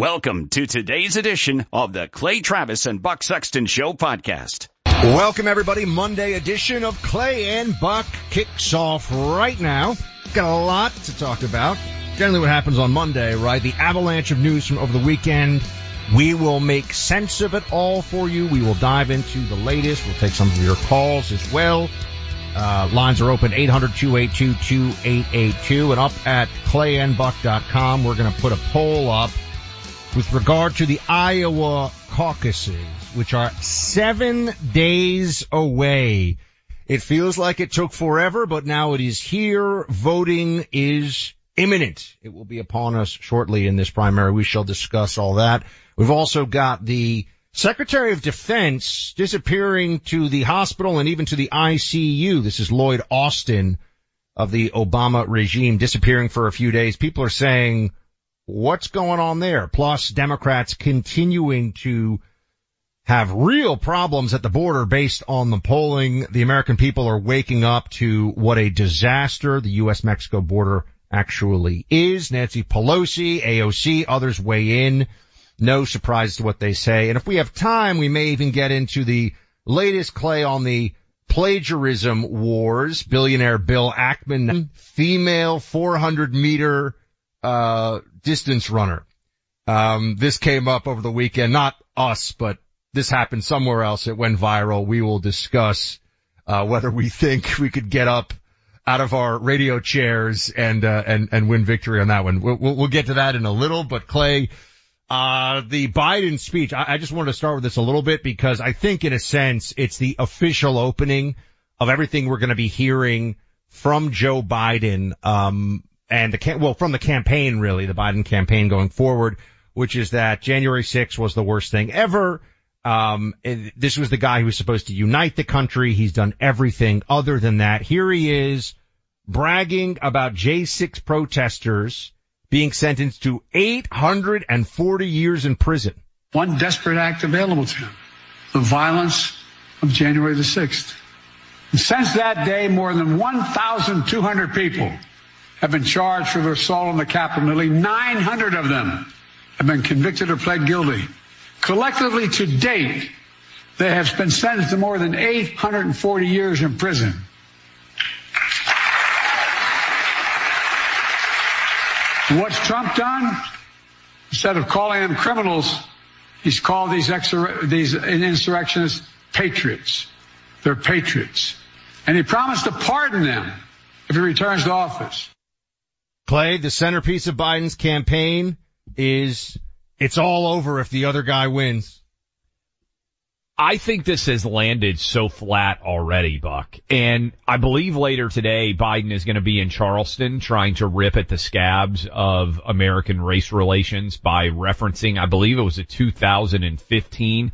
Welcome to today's edition of the Clay Travis and Buck Sexton Show podcast. Welcome everybody. Monday edition of Clay and Buck kicks off right now. Got a lot to talk about. Generally what happens on Monday, right? The avalanche of news from over the weekend. We will make sense of it all for you. We will dive into the latest. We'll take some of your calls as well. Uh, lines are open 800-282-2882 and up at clayandbuck.com. We're going to put a poll up with regard to the Iowa caucuses, which are seven days away. It feels like it took forever, but now it is here. Voting is imminent. It will be upon us shortly in this primary. We shall discuss all that. We've also got the Secretary of Defense disappearing to the hospital and even to the ICU. This is Lloyd Austin of the Obama regime disappearing for a few days. People are saying, what's going on there? Plus Democrats continuing to have real problems at the border based on the polling. The American people are waking up to what a disaster the U.S.-Mexico border actually is. Nancy Pelosi, AOC, others weigh in. No surprise to what they say. And if we have time, we may even get into the latest clay on the plagiarism wars. Billionaire Bill Ackman, female 400 meter, uh, distance runner. Um, this came up over the weekend, not us, but this happened somewhere else. It went viral. We will discuss, uh, whether we think we could get up out of our radio chairs and, uh, and, and win victory on that one. We'll, we'll, get to that in a little, but Clay, uh, the Biden speech, I, I just wanted to start with this a little bit because I think in a sense it's the official opening of everything we're going to be hearing from Joe Biden, um, and the well from the campaign really, the Biden campaign going forward, which is that January 6th was the worst thing ever. Um, this was the guy who was supposed to unite the country. He's done everything other than that. Here he is bragging about J6 protesters being sentenced to 840 years in prison. One desperate act available to him. The violence of January the 6th. And since that day, more than 1,200 people have been charged for their assault on the Capitol. Nearly 900 of them have been convicted or pled guilty. Collectively to date, they have been sentenced to more than 840 years in prison. What's Trump done? Instead of calling them criminals, he's called these, exor- these insurrectionists patriots. They're patriots. And he promised to pardon them if he returns to office. Clay, the centerpiece of Biden's campaign is it's all over if the other guy wins. I think this has landed so flat already, Buck. And I believe later today, Biden is going to be in Charleston trying to rip at the scabs of American race relations by referencing, I believe it was a 2015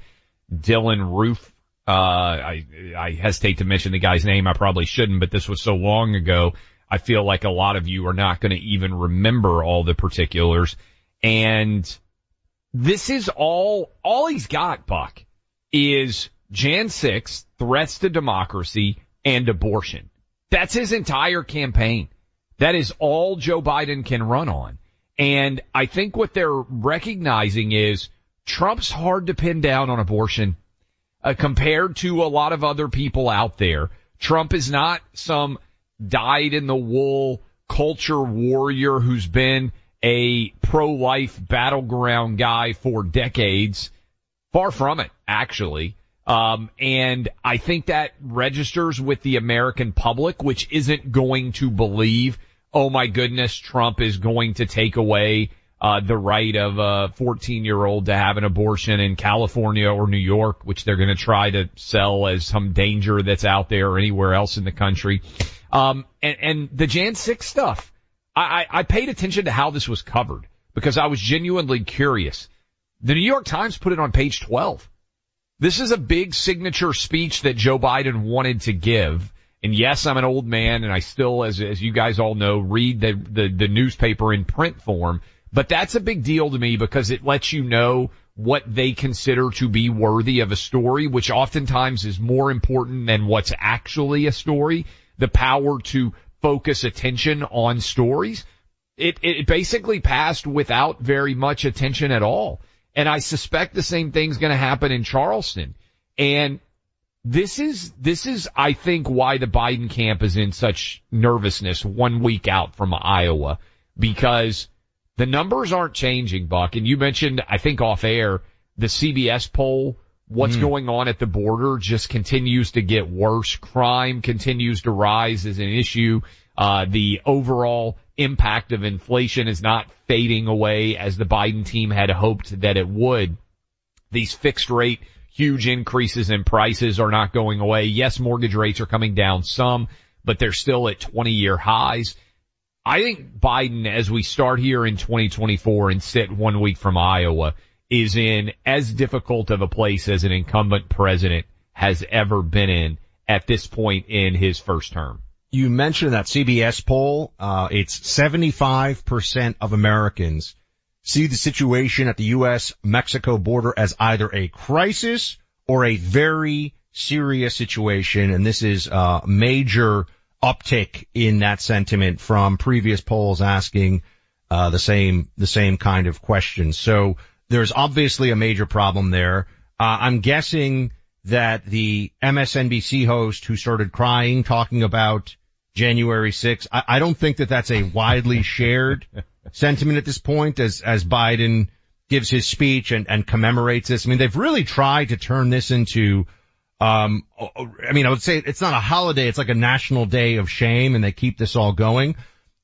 Dylann Roof. Uh, I, I hesitate to mention the guy's name. I probably shouldn't, but this was so long ago I feel like a lot of you are not going to even remember all the particulars. And this is all, all he's got, Buck, is Jan 6, threats to democracy and abortion. That's his entire campaign. That is all Joe Biden can run on. And I think what they're recognizing is Trump's hard to pin down on abortion uh, compared to a lot of other people out there. Trump is not some dyed in the wool culture warrior who's been a pro-life battleground guy for decades. Far from it, actually. Um, and I think that registers with the American public, which isn't going to believe, oh my goodness, Trump is going to take away uh, the right of a 14 year old to have an abortion in California or New York, which they're going to try to sell as some danger that's out there or anywhere else in the country. Um, and, and the Jan 6 stuff, I, I, I paid attention to how this was covered because I was genuinely curious. The New York Times put it on page 12. This is a big signature speech that Joe Biden wanted to give. And yes, I'm an old man and I still, as, as you guys all know, read the, the, the newspaper in print form. But that's a big deal to me because it lets you know what they consider to be worthy of a story, which oftentimes is more important than what's actually a story. The power to focus attention on stories. It, it basically passed without very much attention at all. And I suspect the same thing's going to happen in Charleston. And this is, this is, I think, why the Biden camp is in such nervousness one week out from Iowa because the numbers aren't changing, Buck. And you mentioned, I think off air, the CBS poll, what's mm. going on at the border just continues to get worse. Crime continues to rise as an issue. Uh, the overall impact of inflation is not fading away as the Biden team had hoped that it would. These fixed rate, huge increases in prices are not going away. Yes, mortgage rates are coming down some, but they're still at 20 year highs. I think Biden, as we start here in 2024 and sit one week from Iowa, is in as difficult of a place as an incumbent president has ever been in at this point in his first term. You mentioned that CBS poll. Uh, it's 75% of Americans see the situation at the U.S.-Mexico border as either a crisis or a very serious situation. And this is a major uptick in that sentiment from previous polls asking uh, the same the same kind of questions. So there's obviously a major problem there. Uh, I'm guessing that the MSNBC host who started crying talking about January 6th, I, I don't think that that's a widely shared sentiment at this point as as Biden gives his speech and, and commemorates this. I mean, they've really tried to turn this into um, I mean, I would say it's not a holiday. It's like a national day of shame and they keep this all going.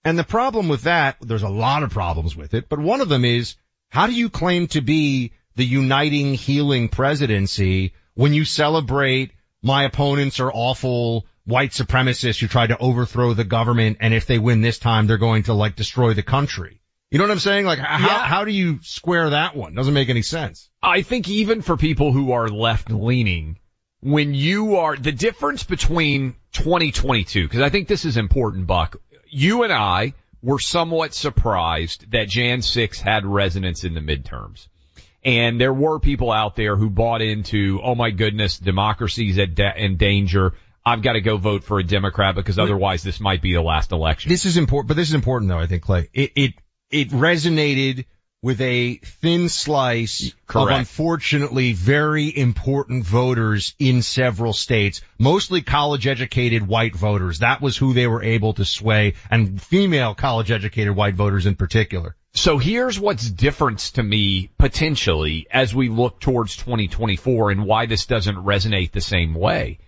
And the problem with that, there's a lot of problems with it, but one of them is how do you claim to be the uniting healing presidency when you celebrate my opponents are awful white supremacists who try to overthrow the government and if they win this time they're going to like destroy the country. You know what I'm saying? Like how, yeah. how do you square that one? Doesn't make any sense. I think even for people who are left leaning, when you are the difference between 2022 because I think this is important Buck you and I were somewhat surprised that Jan 6 had resonance in the midterms and there were people out there who bought into oh my goodness democracy's at de- in danger I've got to go vote for a Democrat because otherwise this might be the last election. This is important, but this is important though, I think, Clay. It, it, it resonated with a thin slice Correct. of unfortunately very important voters in several states, mostly college educated white voters. That was who they were able to sway and female college educated white voters in particular. So here's what's different to me potentially as we look towards 2024 and why this doesn't resonate the same way.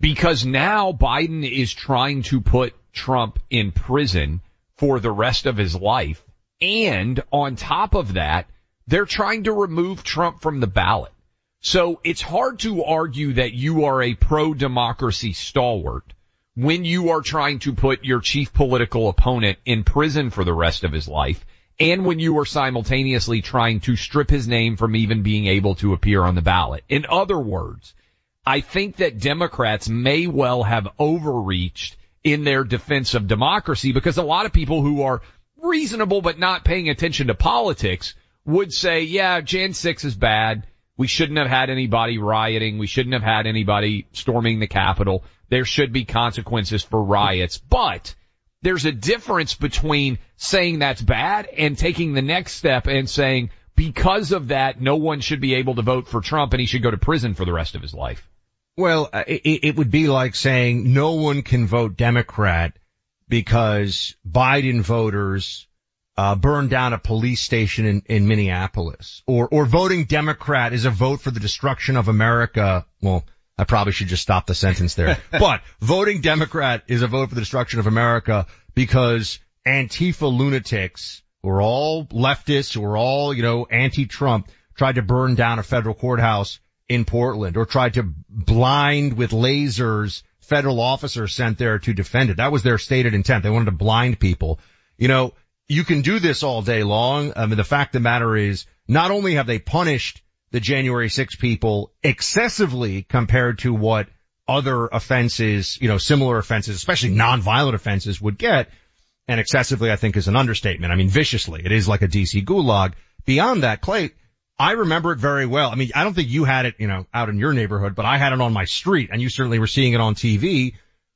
Because now Biden is trying to put Trump in prison for the rest of his life and on top of that, they're trying to remove Trump from the ballot. So it's hard to argue that you are a pro-democracy stalwart when you are trying to put your chief political opponent in prison for the rest of his life and when you are simultaneously trying to strip his name from even being able to appear on the ballot. In other words, I think that Democrats may well have overreached in their defense of democracy because a lot of people who are reasonable but not paying attention to politics would say, yeah, Jan 6 is bad. We shouldn't have had anybody rioting. We shouldn't have had anybody storming the Capitol. There should be consequences for riots. But there's a difference between saying that's bad and taking the next step and saying, because of that, no one should be able to vote for Trump and he should go to prison for the rest of his life. Well, uh, it, it would be like saying no one can vote Democrat because Biden voters uh, burned down a police station in, in Minneapolis, or or voting Democrat is a vote for the destruction of America. Well, I probably should just stop the sentence there. but voting Democrat is a vote for the destruction of America because Antifa lunatics who are all leftists, who are all, you know, anti-Trump, tried to burn down a federal courthouse in Portland or tried to blind with lasers federal officers sent there to defend it. That was their stated intent. They wanted to blind people. You know, you can do this all day long. I mean, the fact of the matter is not only have they punished the January 6 people excessively compared to what other offenses, you know, similar offenses, especially nonviolent offenses would get, and excessively I think is an understatement. I mean, viciously. It is like a DC gulag. Beyond that, Clay, I remember it very well. I mean, I don't think you had it, you know, out in your neighborhood, but I had it on my street and you certainly were seeing it on TV.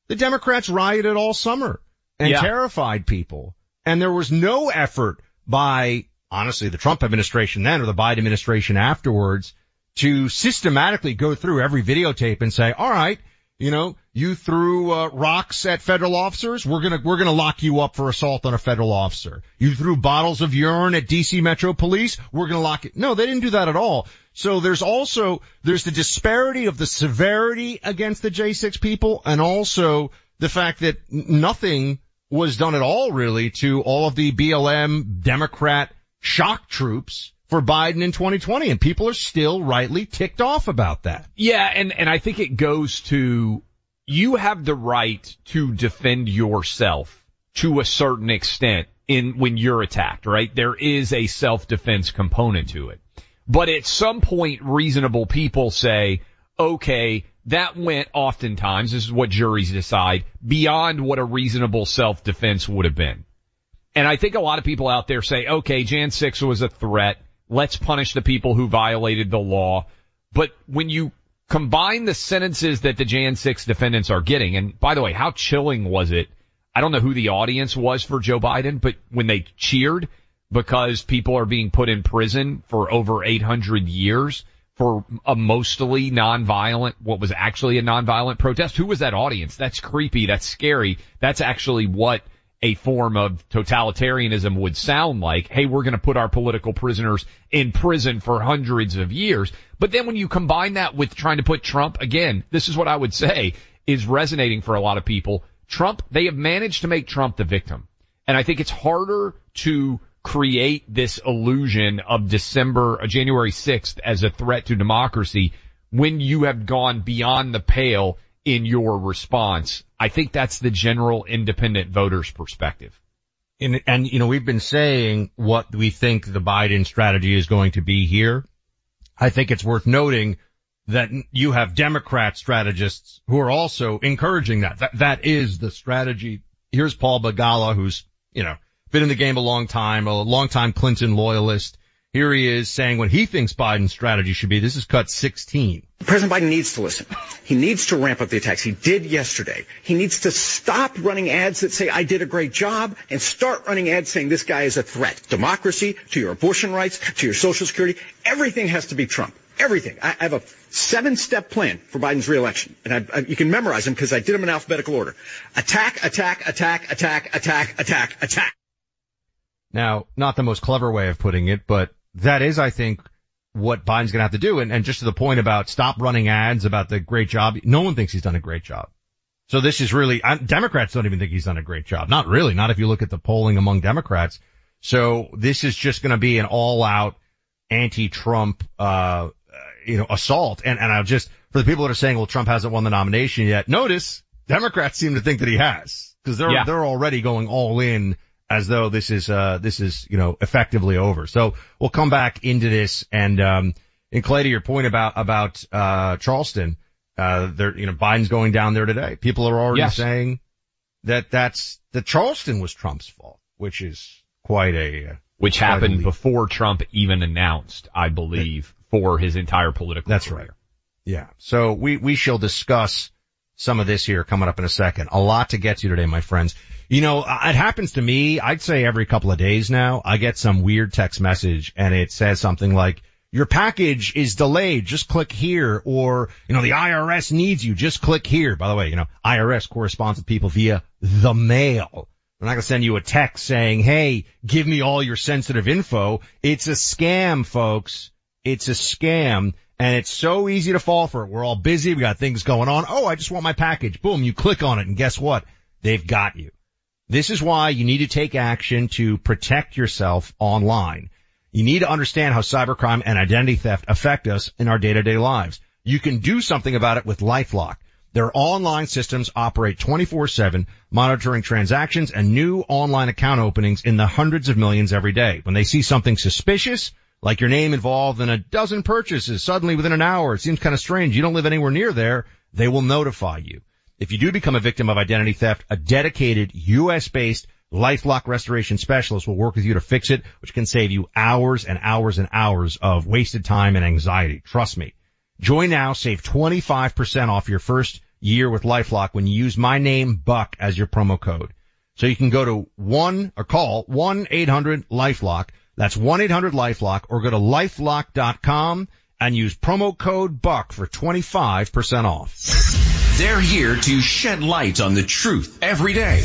The Democrats rioted all summer and Yeah. terrified people. And there was no effort by, honestly, the Trump administration then or the Biden administration afterwards to systematically go through every videotape and say, all right, you know, you threw uh, rocks at federal officers. We're gonna we're gonna lock you up for assault on a federal officer. You threw bottles of urine at DC Metro Police. We're gonna lock it. No, they didn't do that at all. So there's also there's the disparity of the severity against the J6 people, and also the fact that nothing was done at all really to all of the BLM Democrat shock troops for Biden in 2020, and people are still rightly ticked off about that. Yeah, and, and I think it goes to you have the right to defend yourself to a certain extent in when you're attacked, right? There is a self-defense component to it. But at some point reasonable people say, okay, that went oftentimes, this is what juries decide, beyond what a reasonable self-defense would have been. And I think a lot of people out there say, okay, Jan 6 was a threat. Let's punish the people who violated the law. But when you combine the sentences that the Jan 6 defendants are getting, and by the way, how chilling was it? I don't know who the audience was for Joe Biden, but when they cheered because people are being put in prison for over 800 years for a mostly nonviolent, what was actually a nonviolent protest. Who was that audience? That's creepy. That's scary. That's actually what a form of totalitarianism would sound like. Hey, we're going to put our political prisoners in prison for hundreds of years. But then when you combine that with trying to put Trump, again, this is what I would say is resonating for a lot of people. Trump, they have managed to make Trump the victim. And I think it's harder to create this illusion of December, uh, January 6th as a threat to democracy when you have gone beyond the pale in your response. I think that's the general independent voter's perspective. And, and, you know, we've been saying what we think the Biden strategy is going to be here. I think it's worth noting that you have Democrat strategists who are also encouraging that. That, that is the strategy. Here's Paul Begala, who's, you know, been in the game a long time, a long time Clinton loyalist. Here he is saying what he thinks Biden's strategy should be. This is cut 16. President Biden needs to listen. He needs to ramp up the attacks. He did yesterday. He needs to stop running ads that say, I did a great job, and start running ads saying this guy is a threat. Democracy, to your abortion rights, to your social security, everything has to be Trump. Everything. I have a seven-step plan for Biden's reelection, and I, I, you can memorize them because I did them in alphabetical order. Attack, attack, attack, attack, attack, attack, attack. Now, not the most clever way of putting it, but that is, I think, what Biden's going to have to do. And, and just to the point about stop running ads about the great job, no one thinks he's done a great job. So this is really, uh, Democrats don't even think he's done a great job. Not really, not if you look at the polling among Democrats. So this is just going to be an all out anti-Trump, uh, you know, assault. And, and I'll just, for the people that are saying, well, Trump hasn't won the nomination yet, notice Democrats seem to think that he has because they're, Yeah. they're already going all in as though this is, uh, this is, you know, effectively over. So we'll come back into this and, um, and Clay, to your point about, about, uh, Charleston, uh, there, you know, Biden's going down there today. People are already Yes. saying that that's, that Charleston was Trump's fault, which is quite a, uh, which quite happened leap. before Trump even announced, I believe, for his entire political That's career. right. Yeah. So we, we shall discuss some of this here coming up in a second. A lot to get to today, my friends. You know, uh, it happens to me, I'd say every couple of days now, I get some weird text message and it says something like, your package is delayed, just click here, or, you know, the IRS needs you, just click here. By the way, you know, IRS corresponds with people via the mail. I'm not gonna send you a text saying, hey, give me all your sensitive info. It's a scam, folks. It's a scam. And it's so easy to fall for it. We're all busy. We got things going on. Oh, I just want my package. Boom. You click on it and guess what? They've got you. This is why you need to take action to protect yourself online. You need to understand how cybercrime and identity theft affect us in our day-to-day lives. You can do something about it with LifeLock. Their online systems operate 24-7, monitoring transactions and new online account openings in the hundreds of millions every day. When they see something suspicious, like your name involved in a dozen purchases suddenly within an hour, it seems kind of strange. You don't live anywhere near there. They will notify you. If you do become a victim of identity theft, a dedicated U.S. based LifeLock restoration specialist will work with you to fix it, which can save you hours and hours and hours of wasted time and anxiety. Trust me. Join now, save 25% off your first year with LifeLock when you use my name Buck as your promo code. So you can go to one or call 1-800-LifeLock. That's 1-800-LifeLock or go to lifelock.com and use promo code Buck for 25% off. They're here to shed light on the truth every day.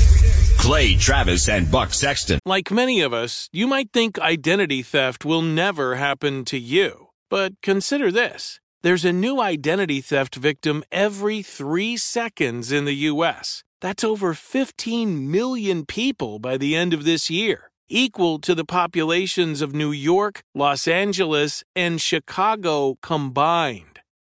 Clay Travis and Buck Sexton. Like many of us, you might think identity theft will never happen to you. But consider this. There's a new identity theft victim every three seconds in the U.S. That's over 15 million people by the end of this year, equal to the populations of New York, Los Angeles, and Chicago combined.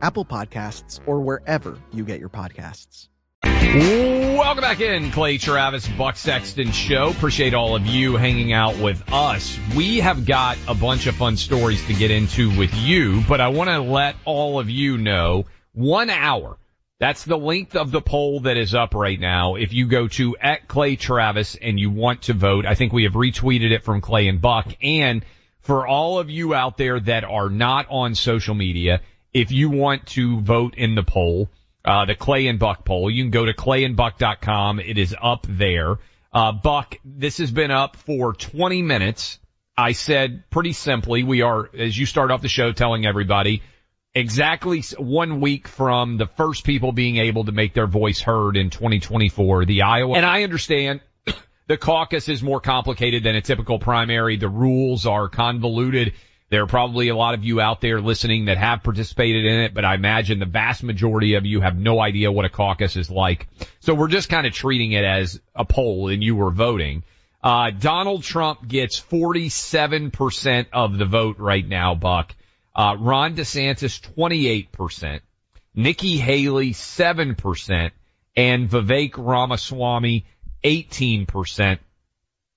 Apple Podcasts, or wherever you get your podcasts. Welcome back in, Clay Travis, Buck Sexton Show. Appreciate all of you hanging out with us. We have got a bunch of fun stories to get into with you, but I want to let all of you know one hour. That's the length of the poll that is up right now. If you go to at Clay Travis and you want to vote, I think we have retweeted it from Clay and Buck. And for all of you out there that are not on social media, if you want to vote in the poll, uh, the Clay and Buck poll. You can go to clayandbuck.com. It is up there. Uh, Buck, this has been up for 20 minutes. I said pretty simply, we are, as you start off the show telling everybody, exactly one week from the first people being able to make their voice heard in 2024, the Iowa. And I understand the caucus is more complicated than a typical primary. The rules are convoluted. There are probably a lot of you out there listening that have participated in it, but I imagine the vast majority of you have no idea what a caucus is like. So we're just kind of treating it as a poll and you were voting. Uh, Donald Trump gets 47% of the vote right now, Buck. Uh, Ron DeSantis, 28%. Nikki Haley, 7%. And Vivek Ramaswamy, 18%.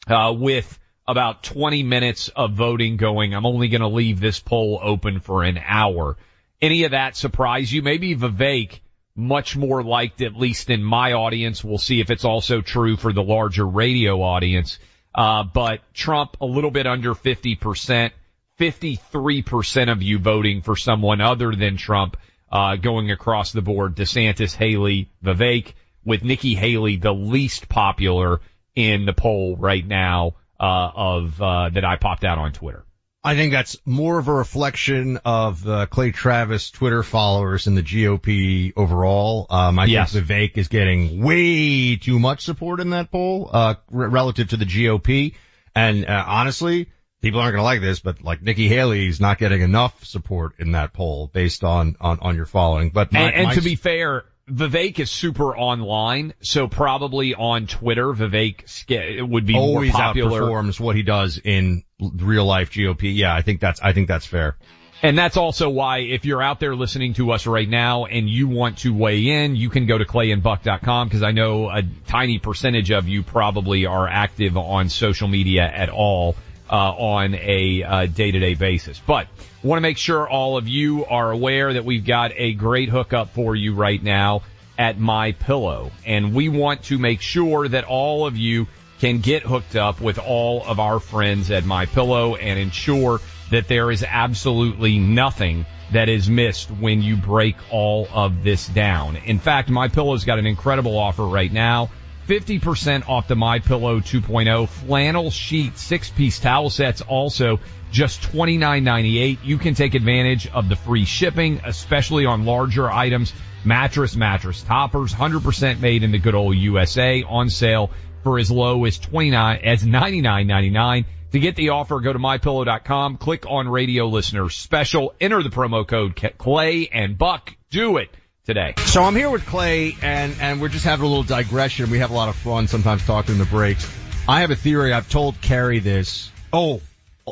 Uh, with about 20 minutes of voting going. I'm only going to leave this poll open for an hour. Any of that surprise you? Maybe Vivek much more liked, at least in my audience. We'll see if it's also true for the larger radio audience. Uh, but Trump a little bit under 50%, 53% of you voting for someone other than Trump, uh, going across the board. DeSantis, Haley, Vivek, with Nikki Haley the least popular in the poll right now, uh, of, uh, that I popped out on Twitter. I think that's more of a reflection of the Clay Travis Twitter followers and the GOP overall. Um, I yes. think Vivek is getting way too much support in that poll, uh, r- relative to the GOP. And, uh, honestly, people aren't going to like this, but like Nikki Haley's not getting enough support in that poll based on, on, on your following. But my, and, and my, to be fair, Vivek is super online, so probably on Twitter, Vivek would be always more popular. outperforms what he does in real life GOP. Yeah, I think that's I think that's fair. And that's also why if you're out there listening to us right now and you want to weigh in, you can go to clayandbuck.com because I know a tiny percentage of you probably are active on social media at all uh, on a uh, day-to-day basis. But want to make sure all of you are aware that we've got a great hookup for you right now at My Pillow, and we want to make sure that all of you can get hooked up with all of our friends at My Pillow and ensure that there is absolutely nothing that is missed when you break all of this down. In fact, My Pillow's got an incredible offer right now. 50% off the My Pillow 2.0 flannel sheet six piece towel sets also just $29.98. You can take advantage of the free shipping, especially on larger items, mattress, mattress toppers, 100% made in the good old USA on sale for as low as 29 as 99.99. To get the offer, go to mypillow.com, click on radio listener special, enter the promo code Clay and Buck. Do it today. So I'm here with Clay and, and we're just having a little digression. We have a lot of fun sometimes talking in the breaks. I have a theory. I've told Carrie this. Oh,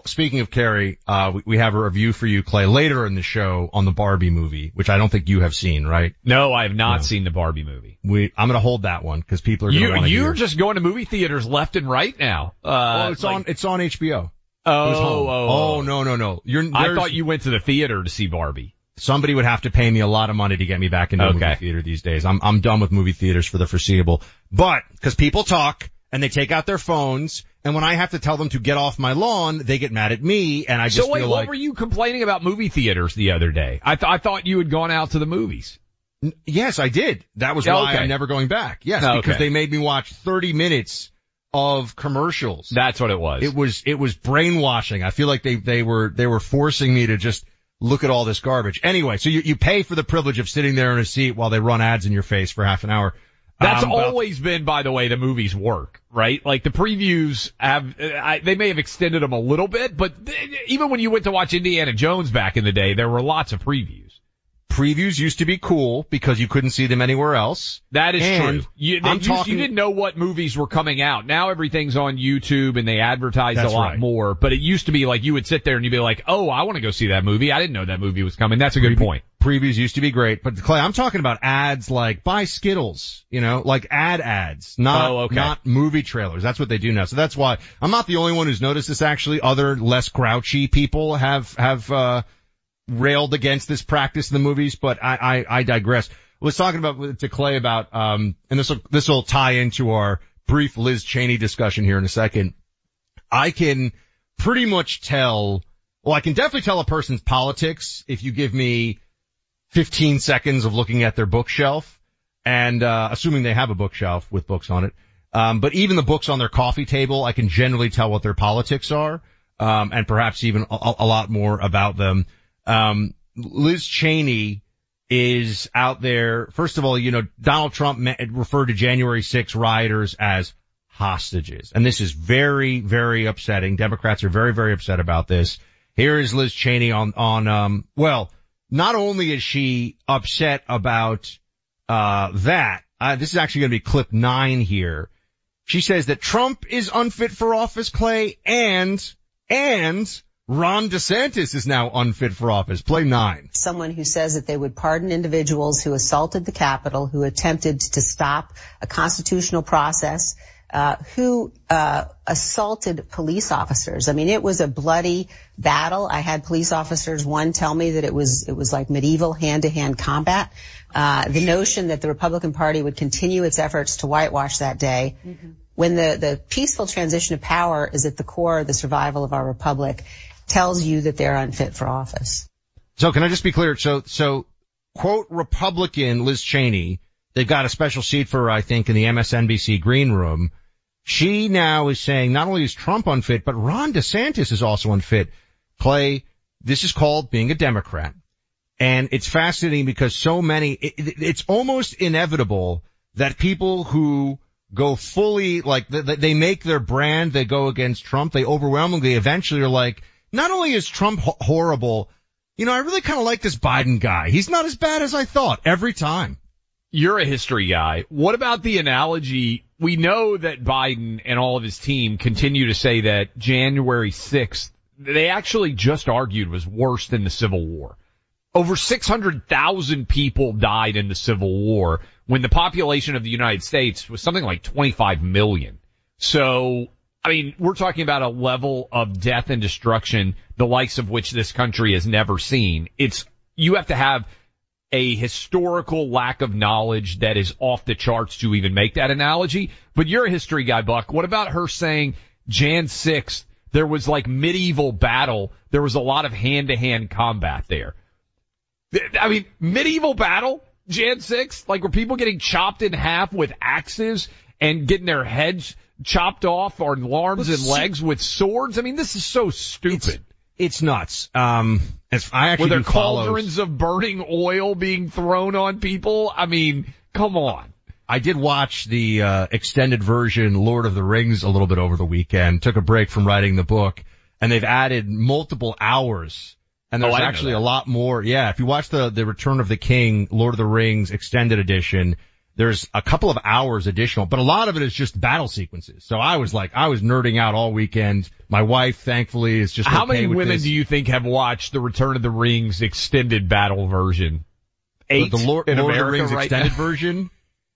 speaking of Carrie, uh, we, we have a review for you, Clay, later in the show on the Barbie movie, which I don't think you have seen, right? No, I have not no. seen the Barbie movie. We, I'm going to hold that one because people are going to you, You're just going to movie theaters left and right now. Uh, oh, it's like, on, it's on HBO. Oh, oh, oh, no, no, no. You're, I thought you went to the theater to see Barbie. Somebody would have to pay me a lot of money to get me back into okay. movie theater these days. I'm, I'm done with movie theaters for the foreseeable. But, cause people talk and they take out their phones and when I have to tell them to get off my lawn, they get mad at me, and I just so wait, feel what were you complaining about movie theaters the other day? I, th- I thought you had gone out to the movies. N- yes, I did. That was Yeah, why okay. I'm never going back. Yes, because they made me watch 30 minutes of commercials. That's what it was. It was it was brainwashing. I feel like they they were they were forcing me to just look at all this garbage. Anyway, so you you pay for the privilege of sitting there in a seat while they run ads in your face for half an hour. That's Um, always been, by the way, the movies work, right? Like the previews have, I, they may have extended them a little bit, but th- even when you went to watch Indiana Jones back in the day, there were lots of previews. Previews used to be cool because you couldn't see them anywhere else. That is And true. You, I'm used- talking- you didn't know what movies were coming out. Now everything's on YouTube and they advertise a lot right. more. But it used to be like you would sit there and you'd be like, "Oh, I want to go see that movie. I didn't know that movie was coming." That's a good Preview- point. Previews used to be great, but Clay, I'm talking about ads like buy Skittles, you know, like ad ads, not Oh, okay. not movie trailers. That's what they do now. So that's why I'm not the only one who's noticed this. Actually, other less grouchy people have have uh railed against this practice in the movies, but I I, I digress. I was talking about to Clay about um, and this will this will tie into our brief Liz Cheney discussion here in a second. I can pretty much tell. Well, I can definitely tell a person's politics if you give me 15 seconds of looking at their bookshelf and, uh, assuming they have a bookshelf with books on it. Um, but even the books on their coffee table, I can generally tell what their politics are, um, and perhaps even a, a lot more about them. Um, Liz Cheney is out there. First of all, you know, Donald Trump referred to January 6 rioters as hostages. And this is very, very upsetting. Democrats are very, very upset about this. Here is Liz Cheney on, on, um, well, not only is she upset about, uh, that, uh, this is actually going to be clip nine here. She says that Trump is unfit for office, Clay, and, and Ron DeSantis is now unfit for office. Play nine. Someone who says that they would pardon individuals who assaulted the Capitol, who attempted to stop a constitutional process, uh, who uh, assaulted police officers. I mean, it was a bloody battle. I had police officers one tell me that it was it was like medieval hand-to-hand combat. Uh, the notion that the Republican Party would continue its efforts to whitewash that day, mm-hmm. when the the peaceful transition of power is at the core of the survival of our republic, tells you that they're unfit for office. So can I just be clear? So so quote Republican Liz Cheney. They've got a special seat for her, I think, in the MSNBC green room she now is saying not only is Trump unfit, but Ron DeSantis is also unfit. Clay, this is called being a Democrat. And it's fascinating because so many, it, it's almost inevitable that people who go fully, like, they make their brand, they go against Trump, they overwhelmingly eventually are like, not only is Trump horrible, you know, I really kind of like this Biden guy. He's not as bad as I thought every time. You're a history guy. What about the analogy? We know that Biden and all of his team continue to say that January 6th, they actually just argued was worse than the Civil War. Over 600,000 people died in the Civil War when the population of the United States was something like 25 million. So, I mean, we're talking about a level of death and destruction, the likes of which this country has never seen. It's, you have to have a historical lack of knowledge that is off the charts to even make that analogy. But you're a history guy, Buck. What about her saying Jan 6th, there was like medieval battle. There was a lot of hand to hand combat there. I mean, medieval battle, Jan 6th, like were people getting chopped in half with axes and getting their heads chopped off or arms and legs with swords? I mean, this is so stupid. It's nuts. Um, as I actually were there cauldrons of burning oil being thrown on people? I mean, come on. I did watch the uh, extended version Lord of the Rings a little bit over the weekend. Took a break from writing the book, and they've added multiple hours. And there's oh, actually a lot more. Yeah, if you watch the the Return of the King Lord of the Rings extended edition, there's a couple of hours additional, but a lot of it is just battle sequences. So I was like, I was nerding out all weekend. My wife, thankfully, is just how okay many women this. do you think have watched the Return of the Rings extended battle version? Eight the, Lord, in Lord America of the Rings right extended now. version.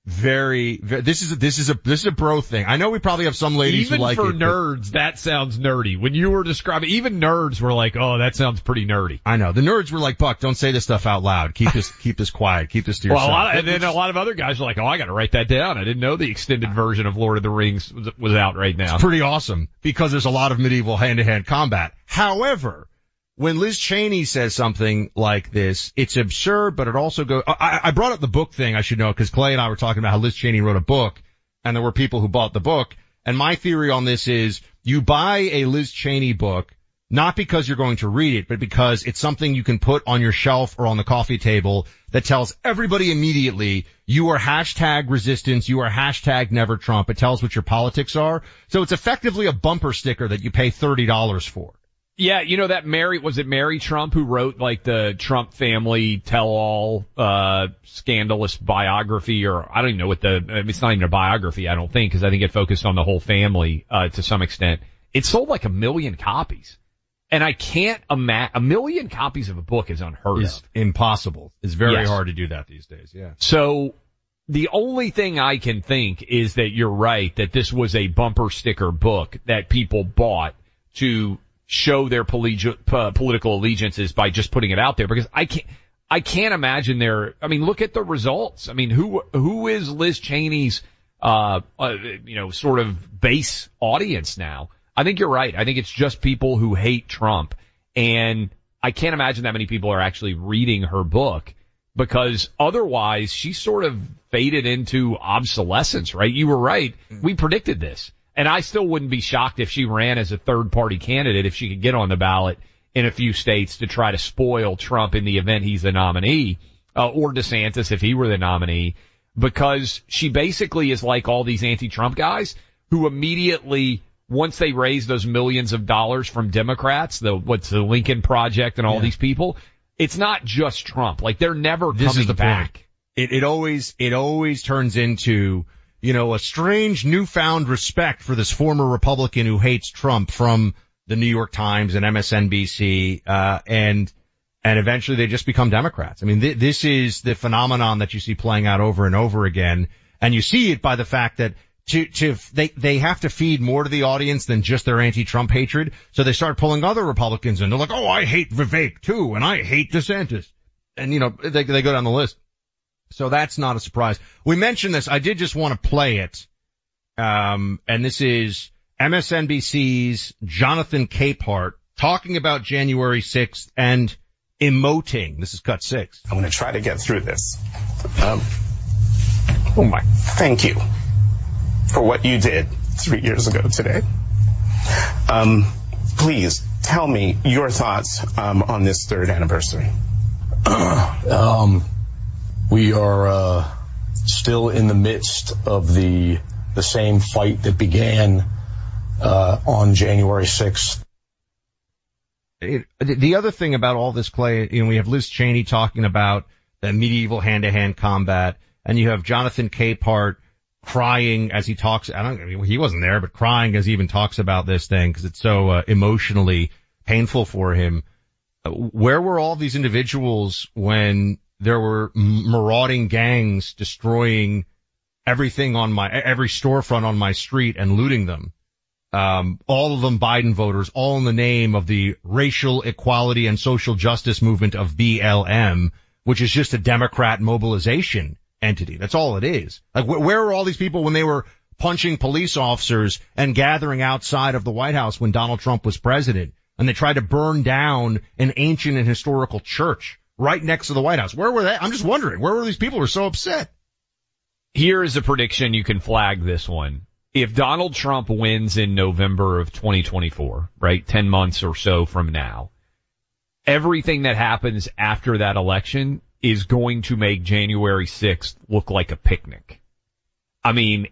Very, very, this is a, this is a this is a bro thing. I know we probably have some ladies even who like for it, nerds, that sounds nerdy. When you were describing, even nerds were like, "Oh, that sounds pretty nerdy." I know the nerds were like, "Buck, don't say this stuff out loud. Keep this keep this quiet. Keep this to Well, yourself." a lot of, and then a lot of other guys are like, "Oh, I got to write that down. I didn't know the extended version of Lord of the Rings was, was out right now." It's pretty awesome because there's a lot of medieval hand to hand combat. However, when Liz Cheney says something like this, it's absurd, but it also goes, I, I brought up the book thing, I should know, because Clay and I were talking about how Liz Cheney wrote a book, and there were people who bought the book, and my theory on this is, you buy a Liz Cheney book, not because you're going to read it, but because it's something you can put on your shelf or on the coffee table that tells everybody immediately, you are hashtag resistance, you are hashtag never Trump. It tells what your politics are. So it's effectively a bumper sticker that you pay $30 for. Yeah, you know that Mary was it Mary Trump who wrote like the Trump family tell-all uh scandalous biography or I don't even know what the it's not even a biography I don't think because I think it focused on the whole family uh to some extent. It sold like a million copies. And I can't imagine a million copies of a book is unheard Is of. impossible. It's very Yes. hard to do that these days. Yeah. So the only thing I can think is that you're right that this was a bumper sticker book that people bought to show their pollegi- uh, political allegiances by just putting it out there because I can't I can't imagine their I mean look at the results. I mean who who is Liz Cheney's uh, uh you know sort of base audience now? I think you're right. I think it's just people who hate Trump and I can't imagine that many people are actually reading her book because otherwise she sort of faded into obsolescence, right? You were right. We predicted this. And I still wouldn't be shocked if she ran as a third party candidate if she could get on the ballot in a few states to try to spoil Trump in the event he's the nominee, uh, or DeSantis if he were the nominee, because she basically is like all these anti-Trump guys who immediately, once they raise those millions of dollars from Democrats, the, what's the Lincoln Project and all Yeah. these people, it's not just Trump. Like they're never This coming is the back. point. It, it always, it always turns into, you know, a strange newfound respect for this former Republican who hates Trump from the New York Times and MSNBC, uh, and, and eventually they just become Democrats. I mean, th- this is the phenomenon that you see playing out over and over again. And you see it by the fact that to, to, they, they have to feed more to the audience than just their anti-Trump hatred. So they start pulling other Republicans in. They're like, oh, I hate Vivek too, and I hate DeSantis. And you know, they, they go down the list. So that's not a surprise. We mentioned this. I did just want to play it. Um, and this is MSNBC's Jonathan Capehart talking about January 6th and emoting. This is cut six. I'm going to try to get through this. Um, oh my, thank you for what you did three years ago today. Um, please tell me your thoughts um, on this third anniversary. um, we are uh, still in the midst of the the same fight that began uh, on January 6th. It, the other thing about all this, Clay, you know, we have Liz Cheney talking about the medieval hand-to-hand combat, and you have Jonathan Capehart crying as he talks. I don't. I mean, he wasn't there, but crying as he even talks about this thing because it's so uh, emotionally painful for him. Uh, Where were all these individuals when there were marauding gangs destroying everything on my every storefront on my street and looting them? um, all of them Biden voters, all in the name of the racial equality and social justice movement of BLM, which is just a Democrat mobilization entity. That's all it is. Like, wh- where were all these people when they were punching police officers and gathering outside of the White House when Donald Trump was president? And they tried to burn down an ancient and historical church right next to the White House. Where were they? I'm just wondering, where were these people who were so upset? Here is a prediction. You can flag this one. If Donald Trump wins in November of 2024, right, 10 months or so from now, everything that happens after that election is going to make January 6th look like a picnic. I mean,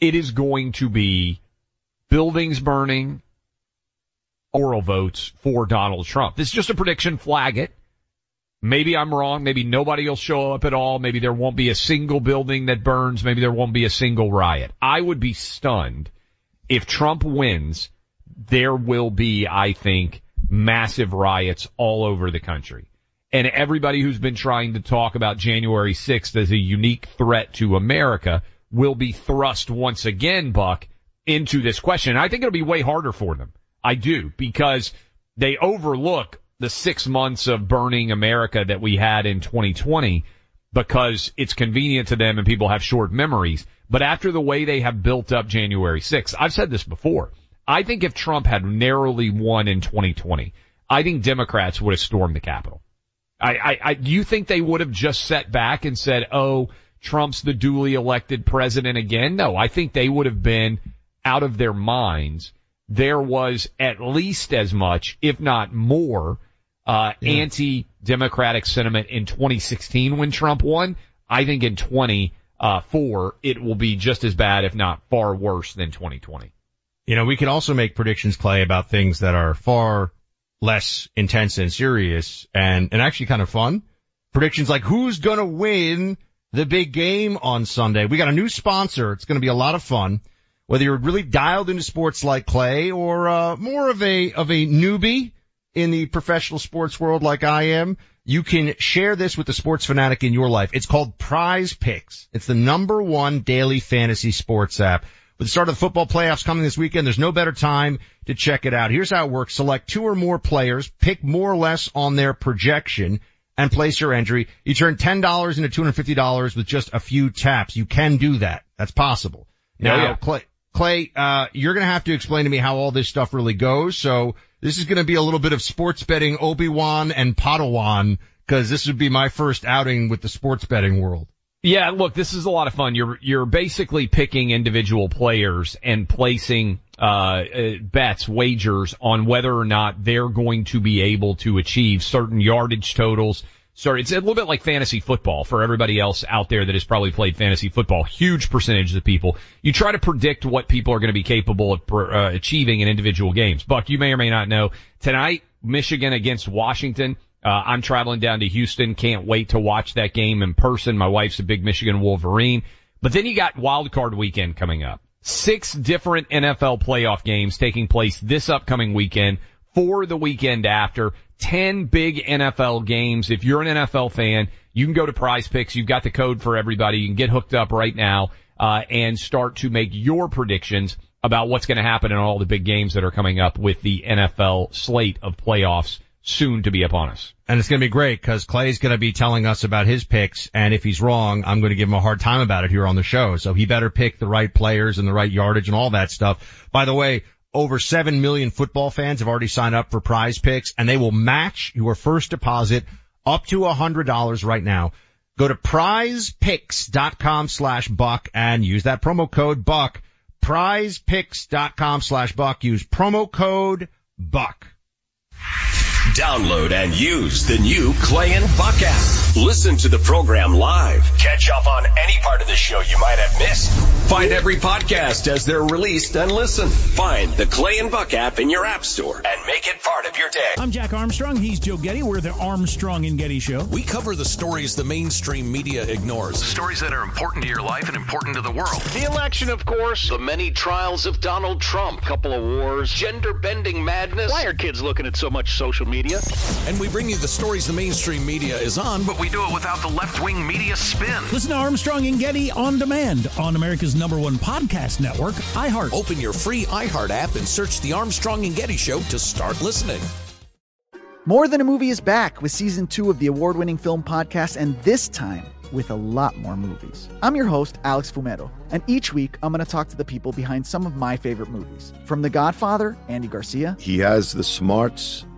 it is going to be buildings burning, oral votes for Donald Trump. This is just a prediction. Flag it. Maybe I'm wrong. Maybe nobody will show up at all. Maybe there won't be a single building that burns. Maybe there won't be a single riot. I would be stunned if Trump wins. There will be, I think, massive riots all over the country. And everybody who's been trying to talk about January 6th as a unique threat to America will be thrust once again, Buck, into this question. And I think it'll be way harder for them. I do, because they overlook the six months of burning America that we had in 2020 because it's convenient to them and people have short memories. But after the way they have built up January 6th, I've said this before. I think if Trump had narrowly won in 2020, I think Democrats would have stormed the Capitol. I, I, I, do you think they would have just sat back and said, oh, Trump's the duly elected president again? No, I think they would have been out of their minds. There was at least as much, if not more, uh, anti-democratic sentiment in 2016 when Trump won. I think in 24, it will be just as bad, if not far worse than 2020. You know, we can also make predictions, Clay, about things that are far less intense and serious and, and actually kind of fun. Predictions like who's gonna win the big game on Sunday. We got a new sponsor. It's gonna be a lot of fun. Whether you're really dialed into sports like Clay or, uh, more of a, of a newbie in the professional sports world like I am, you can share this with the sports fanatic in your life. It's called Prize Picks. It's the number one daily fantasy sports app. With the start of the football playoffs coming this weekend, there's no better time to check it out. Here's how it works. Select two or more players, pick more or less on their projection, and place your entry. You turn $10 into $250 with just a few taps. You can do that. That's possible. Now, yeah. Clay, Clay, uh, you're gonna have to explain to me how all this stuff really goes. So this is gonna be a little bit of sports betting Obi-Wan and Padawan Cause this would be my first outing with the sports betting world. Yeah, look, this is a lot of fun. You're you're basically picking individual players and placing uh, uh, bets, wagers on whether or not they're going to be able to achieve certain yardage totals. Sorry, it's a little bit like fantasy football for everybody else out there that has probably played fantasy football. Huge percentage of the people. You try to predict what people are going to be capable of uh, achieving in individual games. Buck, you may or may not know tonight, Michigan against Washington. Uh, I'm traveling down to Houston. Can't wait to watch that game in person. My wife's a big Michigan Wolverine. But then you got wild card weekend coming up. Six different NFL playoff games taking place this upcoming weekend for the weekend after. 10 big NFL games. If you're an NFL fan, you can go to prize picks. You've got the code for everybody. You can get hooked up right now, uh, and start to make your predictions about what's going to happen in all the big games that are coming up with the NFL slate of playoffs soon to be upon us. And it's going to be great because Clay's going to be telling us about his picks. And if he's wrong, I'm going to give him a hard time about it here on the show. So he better pick the right players and the right yardage and all that stuff. By the way, over 7 million football fans have already signed up for prize picks and they will match your first deposit up to $100 right now. Go to prizepicks.com slash buck and use that promo code buck. Prizepicks.com slash buck. Use promo code buck. Download and use the new Clay and Buck app. Listen to the program live. Catch up on any part of the show you might have missed. Find every podcast as they're released and listen. Find the Clay and Buck app in your app store and make it part of your day. I'm Jack Armstrong. He's Joe Getty. We're the Armstrong and Getty Show. We cover the stories the mainstream media ignores. Stories that are important to your life and important to the world. The election, of course. The many trials of Donald Trump. Couple of wars. Gender bending madness. Why are kids looking at so much social media? And we bring you the stories the mainstream media is on, but we do it without the left wing media spin. Listen to Armstrong and Getty on demand on America's number one podcast network, iHeart. Open your free iHeart app and search the Armstrong and Getty Show to start listening. More Than a Movie is back with season two of the award winning film podcast, and this time with a lot more movies. I'm your host, Alex Fumero, and each week I'm going to talk to the people behind some of my favorite movies. From The Godfather, Andy Garcia. He has the smarts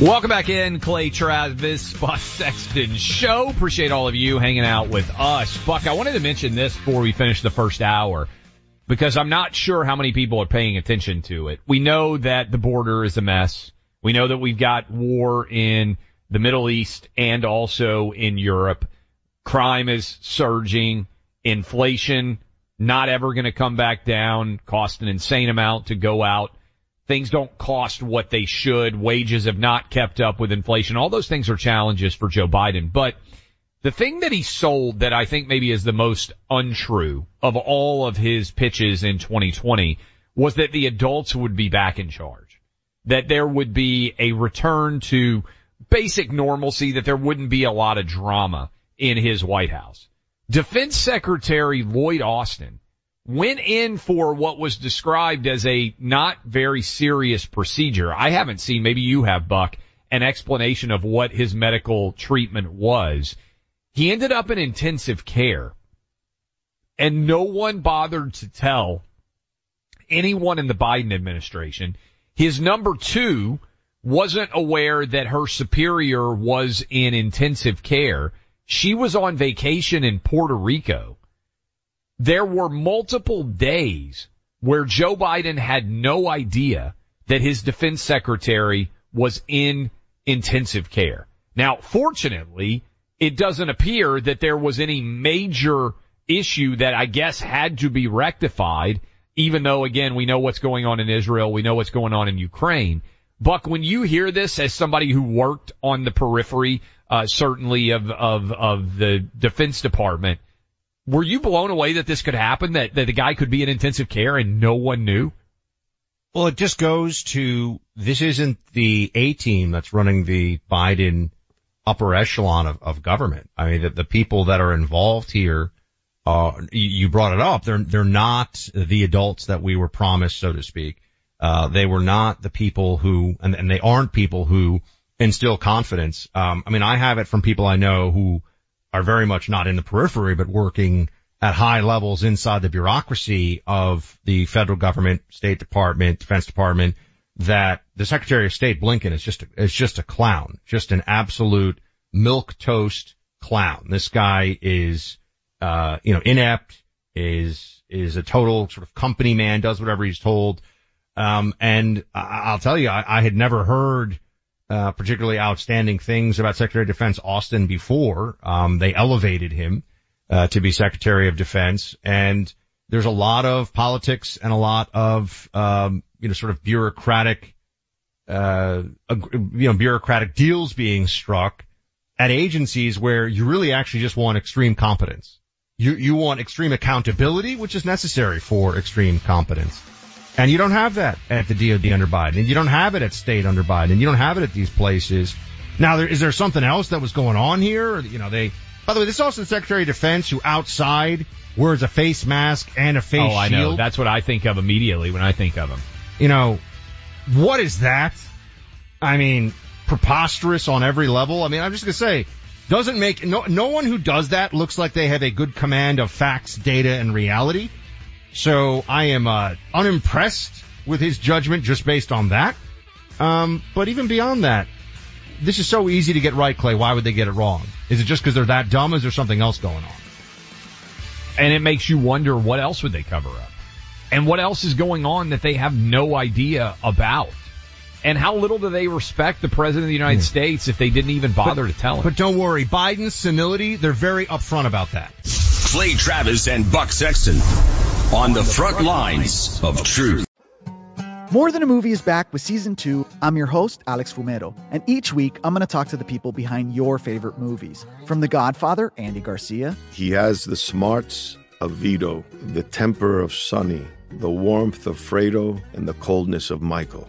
Welcome back in, Clay Travis, Buck Sexton Show. Appreciate all of you hanging out with us. Buck, I wanted to mention this before we finish the first hour because I'm not sure how many people are paying attention to it. We know that the border is a mess. We know that we've got war in the Middle East and also in Europe. Crime is surging. Inflation not ever going to come back down. Cost an insane amount to go out Things don't cost what they should. Wages have not kept up with inflation. All those things are challenges for Joe Biden. But the thing that he sold that I think maybe is the most untrue of all of his pitches in 2020 was that the adults would be back in charge. That there would be a return to basic normalcy that there wouldn't be a lot of drama in his White House. Defense Secretary Lloyd Austin went in for what was described as a not very serious procedure. I haven't seen, maybe you have, Buck, an explanation of what his medical treatment was. He ended up in intensive care and no one bothered to tell anyone in the Biden administration. His number two wasn't aware that her superior was in intensive care. She was on vacation in Puerto Rico. There were multiple days where Joe Biden had no idea that his defense secretary was in intensive care. Now, fortunately, it doesn't appear that there was any major issue that I guess had to be rectified, even though again, we know what's going on in Israel. We know what's going on in Ukraine. Buck, when you hear this as somebody who worked on the periphery, uh, certainly of, of, of the defense department, were you blown away that this could happen? That, that the guy could be in intensive care and no one knew? Well, it just goes to this isn't the A team that's running the Biden upper echelon of, of government. I mean, the, the people that are involved here, uh, you brought it up. They're, they're not the adults that we were promised, so to speak. Uh, they were not the people who, and, and they aren't people who instill confidence. Um, I mean, I have it from people I know who are very much not in the periphery, but working at high levels inside the bureaucracy of the federal government, State Department, Defense Department, that the Secretary of State Blinken is just a, is just a clown, just an absolute milk toast clown. This guy is, uh, you know, inept, is is a total sort of company man, does whatever he's told. Um, and I, will tell you, I, I, had never heard uh, particularly outstanding things about Secretary of Defense Austin before. Um, they elevated him uh, to be Secretary of Defense, and there's a lot of politics and a lot of um, you know sort of bureaucratic, uh, you know bureaucratic deals being struck at agencies where you really actually just want extreme competence. You you want extreme accountability, which is necessary for extreme competence. And you don't have that at the DOD under Biden, and you don't have it at state under Biden, and you don't have it at these places. Now, there, is there something else that was going on here? Or, you know, they. By the way, this is also the Secretary of Defense who outside wears a face mask and a face shield. oh, I shield. know. That's what I think of immediately when I think of him. You know, what is that? I mean, preposterous on every level. I mean, I'm just gonna say, doesn't make no no one who does that looks like they have a good command of facts, data, and reality. So I am uh, unimpressed with his judgment just based on that. Um, but even beyond that, this is so easy to get right, Clay. Why would they get it wrong? Is it just because they're that dumb? Is there something else going on? And it makes you wonder what else would they cover up? And what else is going on that they have no idea about? And how little do they respect the President of the United mm. States if they didn't even bother but, to tell him? But don't worry, Biden's senility, they're very upfront about that. Clay Travis and Buck Sexton on the front lines of truth. More Than a Movie is back with season two. I'm your host, Alex Fumero, and each week I'm going to talk to the people behind your favorite movies. From The Godfather, Andy Garcia. He has the smarts of Vito, the temper of Sonny, the warmth of Fredo, and the coldness of Michael.